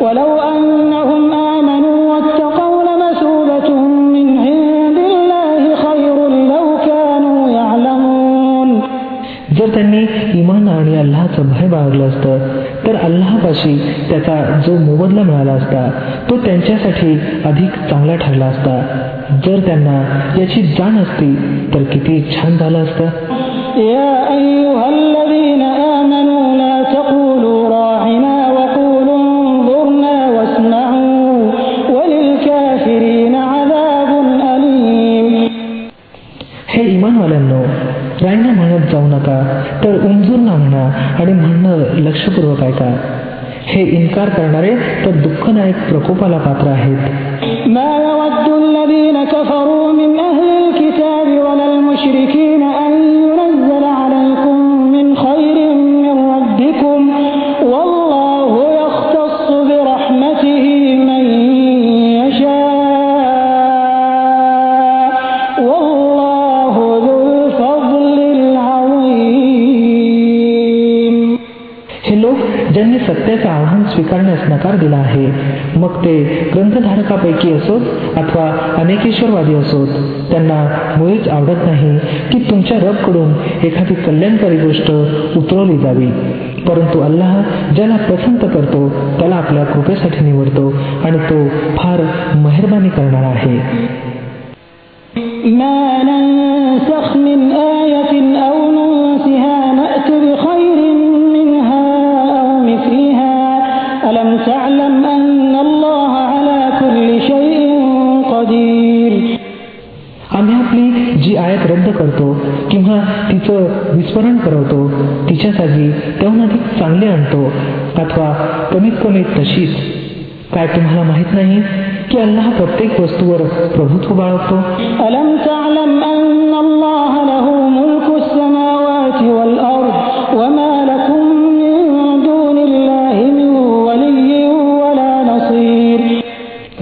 ولو أنهم آمنوا واتقوا لمثوبة من عند الله خير لو كانوا يعلمون जर त्यांनी इमान आणि अल्लाचं भय बाळगलं असतं तर अल्लापाशी त्याचा जो मोबदला मिळाला असता तो त्यांच्यासाठी अधिक चांगला ठरला असता जर त्यांना याची जाण असती तर किती छान झालं असतं तर उमजून ना म्हणा आणि म्हणणं लक्षपूर्वक ऐका हे इन्कार करणारे तर दुःखदायक प्रकोपाला पात्र आहेत ما يود الذين كفروا من أهل الكتاب ولا المشركين أن सत्याचे आव्हान स्वीकारण्यास नकार दिला आहे. मग ते ग्रंथधारकापैकी असोत अथवा अनेकेश्वरवादी असोत त्यांना मुळीच आवडत नाही की तुमच्या रबकडून एखादी कल्याणकारी गोष्ट उतरवली जावी. परंतु अल्लाह ज्याला पसंत करतो त्याला आपल्या कृपेसाठी निवडतो आणि तो फार मेहरबानी करणारा आहे. आयत रद्द करतो किंवा तिचं विस्मरण करवतो तिच्या जागी त्याहून अधिक चांगले आणतो. अथवा कमीत कमी तशीच. काय तुम्हाला माहीत नाही की अल्लाह प्रत्येक वस्तूवर प्रभुत्व बाळगतो?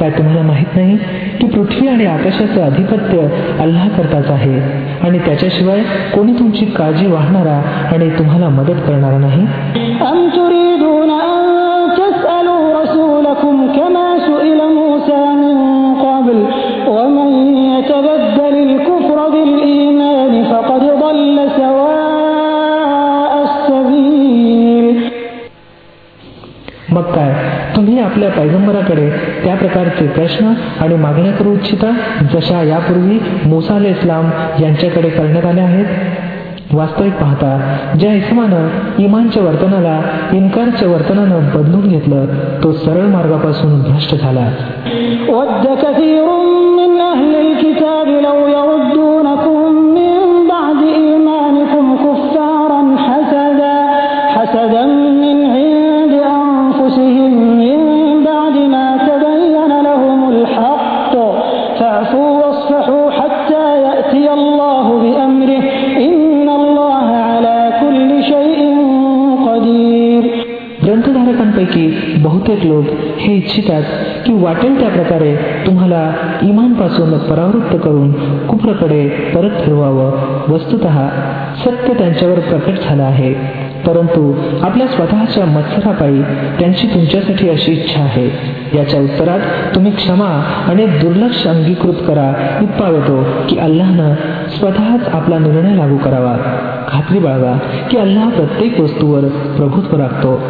काय तुम्हाला माहीत नाही? की पृथ्वी आणि आकाशाचं आधिपत्य अल्लाहकरताच आहे. आणि त्याच्याशिवाय कोणी तुमची काळजी वाहणारा आणि तुम्हाला मदत करणारा नाही? मग काय तुम्ही आपल्या पैगंबराकडे त्या प्रकारचे प्रश्न आणि मागण्या करू इच्छिता जशा यापूर्वी मुसा अल इस्लाम यांच्याकडे करण्यात आल्या आहेत. वास्तविक पाहता ज्या इसमानं इमानच्या वर्तनाला इन्कारच्या वर्तनानं बदलून घेतलं तो सरळ मार्गापासून भ्रष्ट झाला. बहुतेक लोक हे इच्छितात की वाटेल त्या प्रकारे तुम्हाला इमानपासून परावृत्त करून कुप्रकडे परत फिरवावं. वस्तुत सत्य त्यांच्यावर प्रकट झालं आहे. परंतु आपल्या स्वतःच्या मत्सरापायी त्यांची तुमच्यासाठी अशी इच्छा आहे. याच्या उत्तरात तुम्ही क्षमा आणि दुर्लक्ष अंगीकृत करा. इतपावेतो की अल्लानं स्वतःच आपला निर्णय लागू करावा. खात्री बाळगा की अल्लाह प्रत्येक वस्तूवर प्रभुत्व राखतो.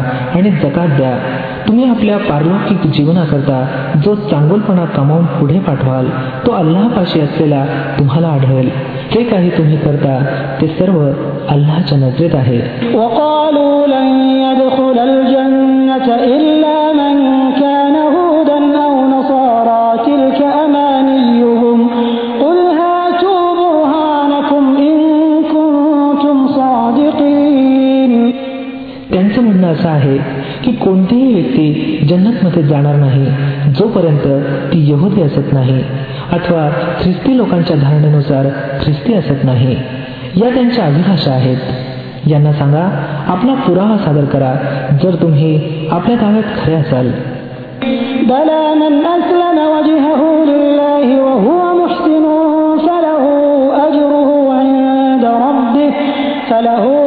करा आणि जकात द्या. तुम्ही आपल्या पारलौकिक जीवनाकरता जो चांगुलपणा कमावून पुढे पाठवाल तो अल्लापाशी असलेला तुम्हाला आढळेल. जे काही तुम्ही करता ते सर्व अल्लाच्या नजरेत आहे. त्यांचं म्हणणं असं आहे की कोणतीही व्यक्ती जन्नतमध्ये जाणार नाही जोपर्यंत ती यहुदी असत नाही अथवा ख्रिस्ती लोकांच्या धारणेनुसार ख्रिस्ती असत नाही या त्यांच्या अभिलाषा आहेत यांना सांगा आपला पुरावा सादर करा जर तुम्ही आपल्या दाव्यात खरे असाल بلى من أسلم وجهه لله وهو محسن فله أجره عند ربه فله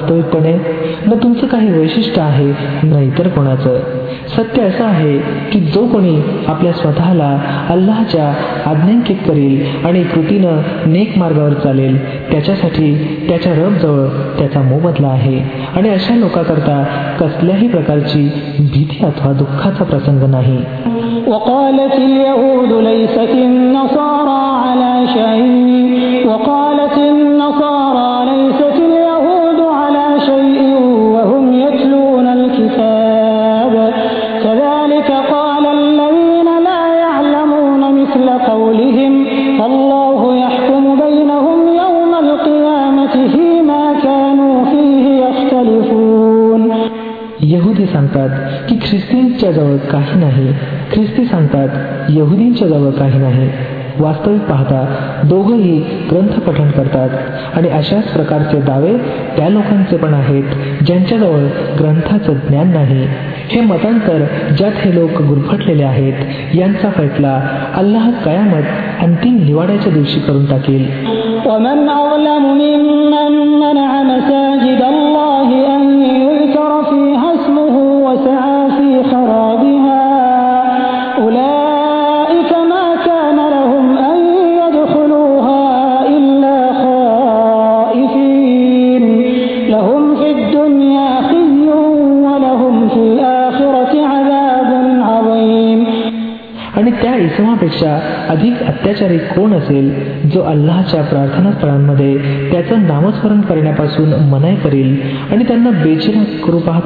वास्तविकपणे न तुमचं काही वैशिष्ट्य आहे न इतर कोणाचं सत्य असं आहे की जो कोणी आपल्या स्वतःला अल्लाहच्या आज्ञांकित करेल आणि कृतीनं नेक मार्गावर चालेल त्याच्यासाठी त्याच्या रबजवळ त्याचा मोबदला आहे आणि अशा लोकांकरता कसल्याही प्रकारची भीती अथवा दुःखाचा प्रसंग नाही وقالت اليهود ليست النصارى على شيء وقالت सांगतात की ख्रिस्तींच्या जवळ काही नाही. ख्रिस्ती सांगतात यहुदींच्या जवळ काही नाही. वास्तविक पाहता दोघंही ग्रंथ पठण करतात. आणि अशाच प्रकारचे दावे त्या लोकांचे पण आहेत ज्यांच्याजवळ ग्रंथाचं ज्ञान नाही. हे मतांतर ज्यात हे लोक गुरफटलेले आहेत यांचा फैसला अल्लाह कयामत अंतिम निवाड्याच्या दिवशी करून टाकेल. أولئك ما كان لهم أن يدخلوها إلا خائفين لهم في الدنيا خزي ولهم في الآخرة عذاب عظيم आणि त्या इसमापेक्षा अधिक अत्याचारी कोण असेल जो अल्लाहच्या प्रार्थनास्थळांमध्ये त्याचं नामस्मरण करण्यापासून मनाई करेल आणि त्यांना बेचिराग करू पाहत